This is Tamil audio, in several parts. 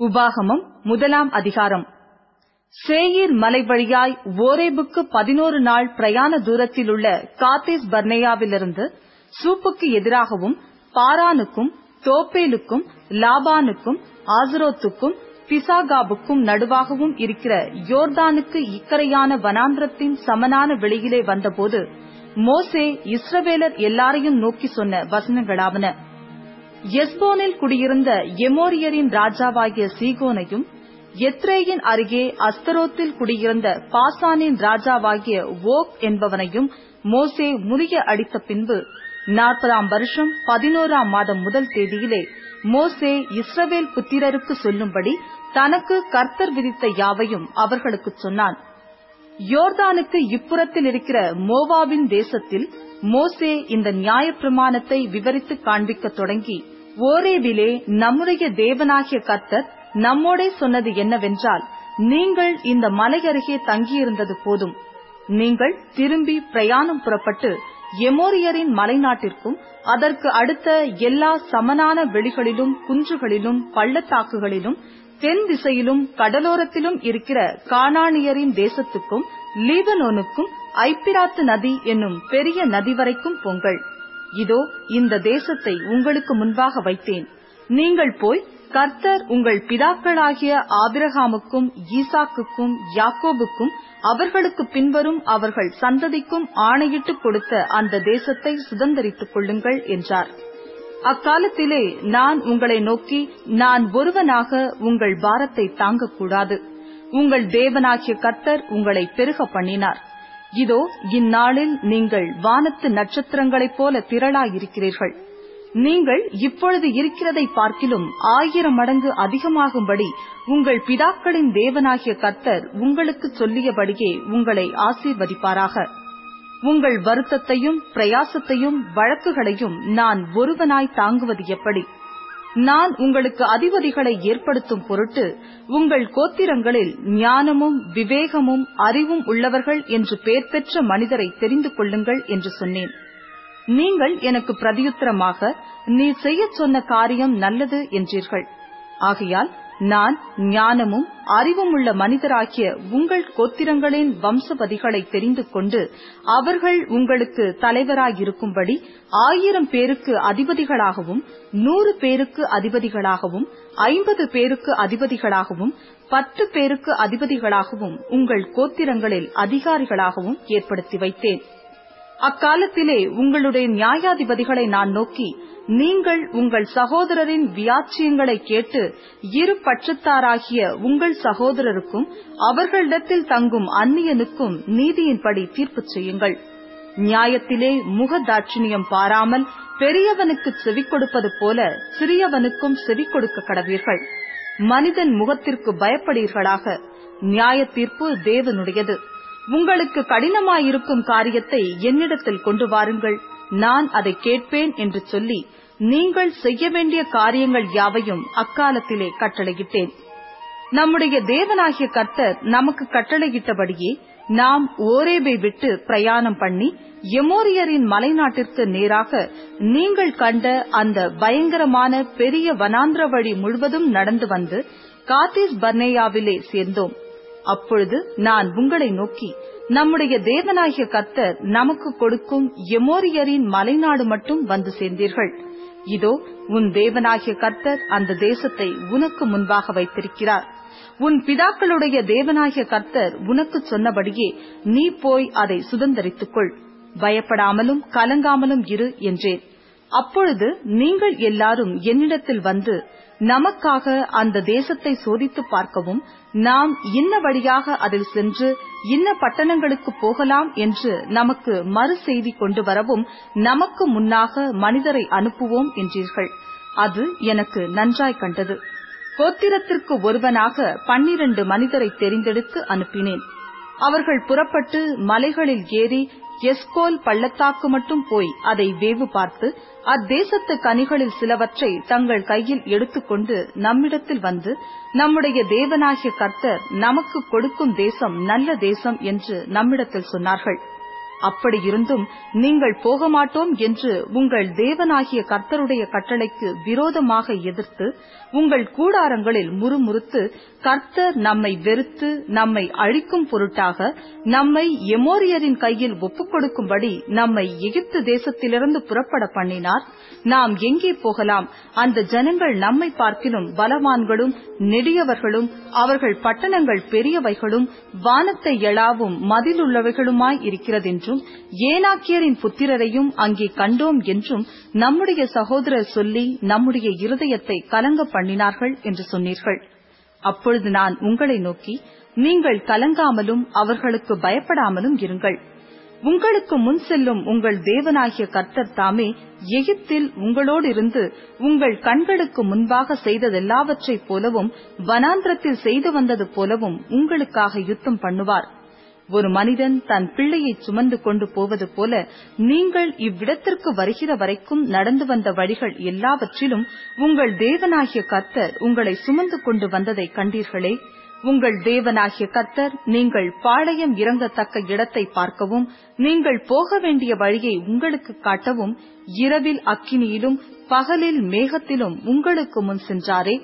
உபாகமம் முதலாம் அதிகாரம். சேயீர் மலை வழியாய் ஓரேபுக்கு பதினோரு நாள் பிரயாண தூரத்திலுள்ள காத்தேஸ் பர்னேயாவிலிருந்து சூப்புக்கு எதிராகவும் பாரானுக்கும் தோப்பேலுக்கும் லாபானுக்கும் ஆசரோத்துக்கும் பிசாகாபுக்கும் நடுவாகவும் இருக்கிற யோர்தானுக்கு இக்கரையான வனாந்திரத்தின் சமனான வெளியிலே வந்தபோது மோசே இஸ்ரவேலர் எல்லாரையும் நோக்கி சொன்ன வசனங்களாவன. எஸ்போனில் குடியிருந்த எமோரியரின் ராஜாவாகிய சீகோனையும் எத்ரேயின் அருகே அஸ்தரோத்தில் குடியிருந்த பாசானின் ராஜாவாகிய ஓக் என்பவனையும் மோசே முறிய அடித்த பின்பு நாற்பதாம் வருஷம் பதினோராம் மாதம் முதல் தேதியிலே மோசே இஸ்ரவேல் புத்திரருக்கு சொல்லும்படி தனக்கு கர்த்தர் விதித்த யாவையும் அவர்களுக்கு சொன்னான். யோர்தானுக்கு இப்புறத்தில் இருக்கிற மோவாவின் தேசத்தில் மோசே இந்த நியாயப்பிரமாணத்தை விவரித்து காண்பிக்க தொடங்கி ஓரேவிலே நம்முடைய தேவனாகிய கர்த்தர் நம்மோடே சொன்னது என்னவென்றால் நீங்கள் இந்த மலை அருகே தங்கியிருந்தது போதும். நீங்கள் திரும்பி பிரயாணம் புறப்பட்டு எமோரியரின் மலைநாட்டிற்கும் அதற்கு அடுத்த எல்லா சமனான வெளிகளிலும் குன்றுகளிலும் பள்ளத்தாக்குகளிலும் தென் திசையிலும் கடலோரத்திலும் இருக்கிற காணானியரின் தேசத்துக்கும் லீபனோனுக்கும் ஐப்பிராத்து நதி என்னும் பெரிய நதி வரைக்கும் பொங்கல். இதோ இந்த தேசத்தை உங்களுக்கு முன்பாக வைத்தேன். நீங்கள் போய் கர்த்தர் உங்கள் பிதாக்களாகிய ஆபிரகாமுக்கும் ஈசாக்குக்கும் யாக்கோபுக்கும் அவர்களுக்கு பின்வரும் அவர்கள் சந்ததிக்கும் ஆணையிட்டு கொடுத்த அந்த தேசத்தை சுதந்திரித்துக் கொள்ளுங்கள் என்றார். அக்காலத்திலே நான் உங்களை நோக்கி நான் ஒருவனாக உங்கள் பாரத்தை தாங்கக்கூடாது. உங்கள் தேவனாகிய கர்த்தர் உங்களை பெருக பண்ணினார். இதோ இந்நாளில் நீங்கள் வானத்து நட்சத்திரங்களைப் போல திரளாயிருக்கிறீர்கள். நீங்கள் இப்பொழுது இருக்கிறதை பார்க்கிலும் ஆயிரம் மடங்கு அதிகமாகும்படி உங்கள் பிதாக்களின் தேவனாகிய கர்த்தர் உங்களுக்கு சொல்லியபடியே உங்களை ஆசீர்வதிப்பாராக. உங்கள் வருத்தத்தையும் பிரயாசத்தையும் வழக்குகளையும் நான் ஒருவனாய் தாங்குவது எப்படி? நான் உங்களுக்கு அதிபதிகளை ஏற்படுத்தும் பொருட்டு உங்கள் கோத்திரங்களில் ஞானமும் விவேகமும் அறிவும் உள்ளவர்கள் என்று பெயர் பெற்ற மனிதரை தெரிந்து கொள்ளுங்கள் என்று சொன்னேன். நீங்கள் எனக்கு பிரதியுத்தரமாக நீ செய்யச் சொன்ன காரியம் நல்லது என்றீர்கள். ஆகையால் நான் ஞானமும் அறிவும் உள்ள மனிதராகிய உங்கள் கோத்திரங்களின் வம்சபதிகளை தெரிந்து கொண்டு அவர்கள் உங்களுக்கு தலைவராயிருக்கும்படி ஆயிரம் பேருக்கு அதிபதிகளாகவும் நூறு பேருக்கு அதிபதிகளாகவும் ஐம்பது பேருக்கு அதிபதிகளாகவும் பத்து பேருக்கு அதிபதிகளாகவும் உங்கள் கோத்திரங்களில் அதிகாரிகளாகவும் ஏற்படுத்தி வைத்தேன். அக்காலத்திலே உங்களுடைய நியாயாதிபதிகளை நான் நோக்கி நீங்கள் உங்கள் சகோதரரின் வியாச்சியங்களை கேட்டு இரு பட்சத்தாராகிய உங்கள் சகோதரருக்கும் அவர்களிடத்தில் தங்கும் அந்நியனுக்கும் நீதியின்படி தீர்ப்பு செய்யுங்கள். நியாயத்திலே முகதாட்சிணியம் பாராமல் பெரியவனுக்கு செவி கொடுப்பது போல சிறியவனுக்கும் செவி கொடுக்க கடவீர்கள். மனிதன் முகத்திற்கு பயப்படீர்களாக. நியாய தீர்ப்பு தேவனுடையது. உங்களுக்கு கடினமாயிருக்கும் காரியத்தை என்னிடத்தில் கொண்டு வாருங்கள். நான் அதை கேட்பேன் என்று சொல்லி நீங்கள் செய்ய வேண்டிய காரியங்கள் யாவையும் அக்காலத்திலே கட்டளையிட்டேன். நம்முடைய தேவனாகிய கர்த்தர் நமக்கு கட்டளையிட்டபடியே நாம் ஓரேபை விட்டு பிரயாணம் பண்ணி எமோரியரின் மலைநாட்டிற்கு நேராக நீங்கள் கண்ட அந்த பயங்கரமான பெரிய வனாந்திர வழி முழுவதும் நடந்து வந்து காத்திஸ் பர்னேயாவிலே சேர்ந்தோம். அப்பொழுது நான் உங்களை நோக்கி நம்முடைய தேவனாகிய கர்த்தர் நமக்கு கொடுக்கும் எமோரியரின் மலைநாடு மட்டும் வந்து சேர்ந்தீர்கள். இதோ உன் தேவனாகிய கர்த்தர் அந்த தேசத்தை உனக்கு முன்பாக வைத்திருக்கிறார். உன் பிதாக்களுடைய தேவனாகிய கர்த்தர் உனக்கு சொன்னபடியே நீ போய் அதை சுதந்திரித்துக்கொள். பயப்படாமலும் கலங்காமலும் இரு என்றேன். அப்பொழுது நீங்கள் எல்லாரும் என்னிடத்தில் வந்து நமக்காக அந்த தேசத்தை சோதித்து பார்க்கவும் நாம் இன்ன வழியாக அதில் சென்று இன்ன பட்டணங்களுக்கு போகலாம் என்று நமக்கு மறு செய்தி கொண்டு வரவும் நமக்கு முன்னாக மனிதரை அனுப்புவோம் என்றீர்கள். அது எனக்கு நன்றாய் கண்டது. கோத்திரத்திற்கு ஒருவனாக பன்னிரண்டு மனிதரை தெரிந்தெடுத்து அனுப்பினேன். அவர்கள் புறப்பட்டு மலைகளில் ஏறி எஸ்கோல் பள்ளத்தாக்கு மட்டும் போய் அதை வேவு பார்த்து அத்தேசத்து கனிகளில் சிலவற்றை தங்கள் கையில் எடுத்துக்கொண்டு நம்மிடத்தில் வந்து நம்முடைய தேவனாகிய கர்த்தர் நமக்கு கொடுக்கும் தேசம் நல்ல தேசம் என்று நம்மிடத்தில் சொன்னார்கள். அப்படியிருந்தும் நீங்கள் போக மாட்டோம் என்று உங்கள் தேவனாகிய கர்த்தருடைய கட்டளைக்கு விரோதமாக எதிர்த்து உங்கள் கூடாரங்களில் முறுமுறுத்து கர்த்தர் நம்மை வெறுத்து நம்மை அழிக்கும் பொருட்டாக நம்மை எமோரியரின் கையில் ஒப்புக்கொடுக்கும்படி நம்மை எகிப்து தேசத்திலிருந்து புறப்பட பண்ணினார். நாம் எங்கே போகலாம்? அந்த ஜனங்கள் நம்மை பார்க்கிலும் பலவான்களும் நெடியவர்களும் அவர்கள் பட்டணங்கள் பெரியவைகளும் வானத்தை எழாவும் மதிலுள்ளவைகளுமாய் என்றும் ஏனாக்கியரின் புத்திரரையும் அங்கே கண்டோம் என்றும் நம்முடைய சகோதரர் சொல்லி நம்முடைய இருதயத்தை கலங்க பண்ணினார்கள் என்று சொன்னீர்கள். அப்பொழுது நான் உங்களை நோக்கி நீங்கள் கலங்காமலும் அவர்களுக்கு பயப்படாமலும் இருங்கள். உங்களுக்கு முன் செல்லும் உங்கள் தேவனாகிய கர்த்தர் தாமே எகிப்தில் உங்களோடு இருந்து உங்கள் கண்களுக்கு முன்பாக செய்ததெல்லாவற்றைப் போலவும் வனாந்திரத்தில் செய்து வந்தது போலவும் உங்களுக்காக யுத்தம் பண்ணுவார். ஒரு மனிதன் தன் பிள்ளையை சுமந்து கொண்டு போவது போல நீங்கள் இவ்விடத்திற்கு வருகிற வரைக்கும் நடந்து வந்த வழிகள் எல்லாவற்றிலும் உங்கள் தேவனாகிய கர்த்தர் உங்களை சுமந்து கொண்டு வந்ததை கண்டீர்களே. உங்கள் தேவனாகிய கர்த்தர் நீங்கள் பாளையம் இறங்கத்தக்க இடத்தை பார்க்கவும் நீங்கள் போக வேண்டிய வழியை உங்களுக்கு காட்டவும் இரவில் அக்கினியிலும் பகலில் மேகத்திலும் உங்களுக்கு முன் சென்றாரே.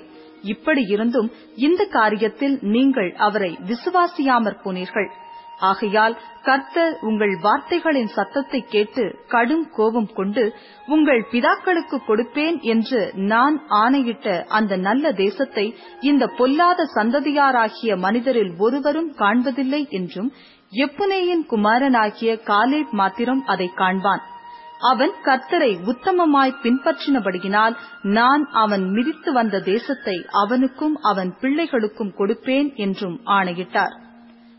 இப்படி இருந்தும் இந்த காரியத்தில் நீங்கள் அவரை விசுவாசியாமற் போனீர்கள். ஆகையால் கர்த்தர் உங்கள் வார்த்தைகளின் சத்தத்தை கேட்டு கடும் கோபம் கொண்டு உங்கள் பிதாக்களுக்கு கொடுப்பேன் என்று நான் ஆணையிட்ட அந்த நல்ல தேசத்தை இந்த பொல்லாத சந்ததியாராகிய மனிதரில் ஒருவரும் காண்பதில்லை என்றும் எப்புனேயின் குமாரனாகிய காலேப் மாத்திரம் அதை காண்பான். அவன் கர்த்தரை உத்தமமாய் பின்பற்றினபடியினால் நான் அவன் மிதித்து வந்த தேசத்தை அவனுக்கும் அவன் பிள்ளைகளுக்கும் கொடுப்பேன் என்றும் ஆணையிட்டார்.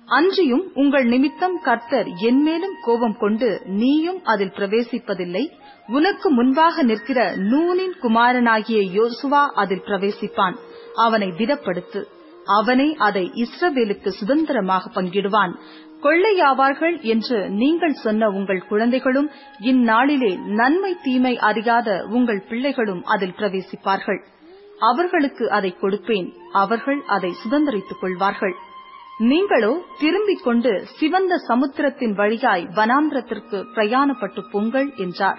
அன்றியும் உங்கள் நிமித்தம் கர்த்தர் என்மேலும் கோபம் கொண்டு நீயும் அதில் பிரவேசிப்பதில்லை. உனக்கு முன்பாக நிற்கிற நூனின் குமாரனாகிய யோசுவா அதில் பிரவேசிப்பான். அவனை திடப்படுத்து. அவனே அதை இஸ்ரவேலுக்கு சுதந்திரமாக பங்கிடுவான். கொள்ளையாவார்கள் என்று நீங்கள் சொன்ன உங்கள் குழந்தைகளும் இந்நாளிலே நன்மை தீமை அறியாத உங்கள் பிள்ளைகளும் அதில் பிரவேசிப்பார்கள். அவர்களுக்கு அதை கொடுப்பேன். அவர்கள் அதை சுதந்திரித்துக் கொள்வார்கள். நீங்களோ திரும்பிக் கொண்டு சிவந்த சமுத்திரத்தின் வழியாய் வனாந்திரத்திற்கு பிரயாணப்பட்டு பொங்கல் என்றார்.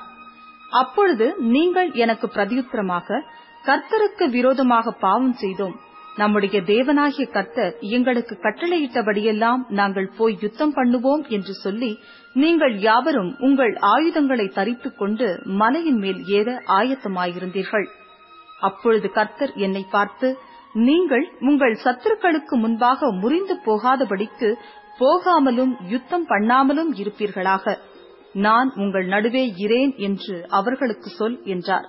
அப்பொழுது நீங்கள் எனக்கு பிரதியுத்தரமாக கர்த்தருக்கு விரோதமாக பாவம் செய்தோம். நம்முடைய தேவனாகிய கர்த்தர் எங்களுக்கு கட்டளையிட்டபடியெல்லாம் நாங்கள் போய் யுத்தம் பண்ணுவோம் என்று சொல்லி நீங்கள் யாவரும் உங்கள் ஆயுதங்களை தரித்துக் கொண்டு மலையின் மேல் ஏற ஆயத்தமாயிருந்தீர்கள். அப்பொழுது கர்த்தர் என்னை பார்த்து நீங்கள் உங்கள் சத்துருக்களுக்கு முன்பாக முறிந்து போகாதபடிக்கு போகாமலும் யுத்தம் பண்ணாமலும் இருப்பீர்களாக. நான் உங்கள் நடுவே இரேன் என்று அவர்களுக்கு சொல் என்றார்.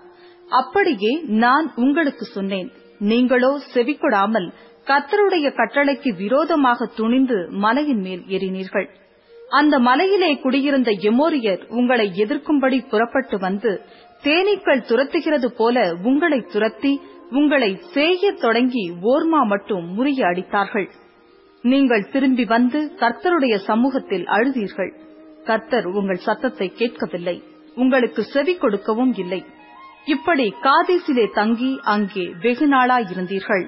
அப்படியே நான் உங்களுக்கு சொன்னேன். நீங்களோ செவிக்கொடாமல் கத்தருடைய கட்டளைக்கு விரோதமாக துணிந்து மலையின் மேல் ஏறினீர்கள். அந்த மலையிலே குடியிருந்த எமோரியர் உங்களை எதிர்க்கும்படி புறப்பட்டு வந்து தேனீக்கள் துரத்துகிறது போல உங்களை துரத்தி உங்களை செய்யத் தொடங்கி ஓர்மா மட்டும் முறிய அடித்தார்கள். நீங்கள் திரும்பி வந்து கர்த்தருடைய சமூகத்தில் அழுதீர்கள். கர்த்தர் உங்கள் சத்தத்தை கேட்கவில்லை. உங்களுக்கு செவி கொடுக்கவும் இல்லை. இப்படி காதேசிலே தங்கி அங்கே வெகு நாளாயிருந்தீர்கள்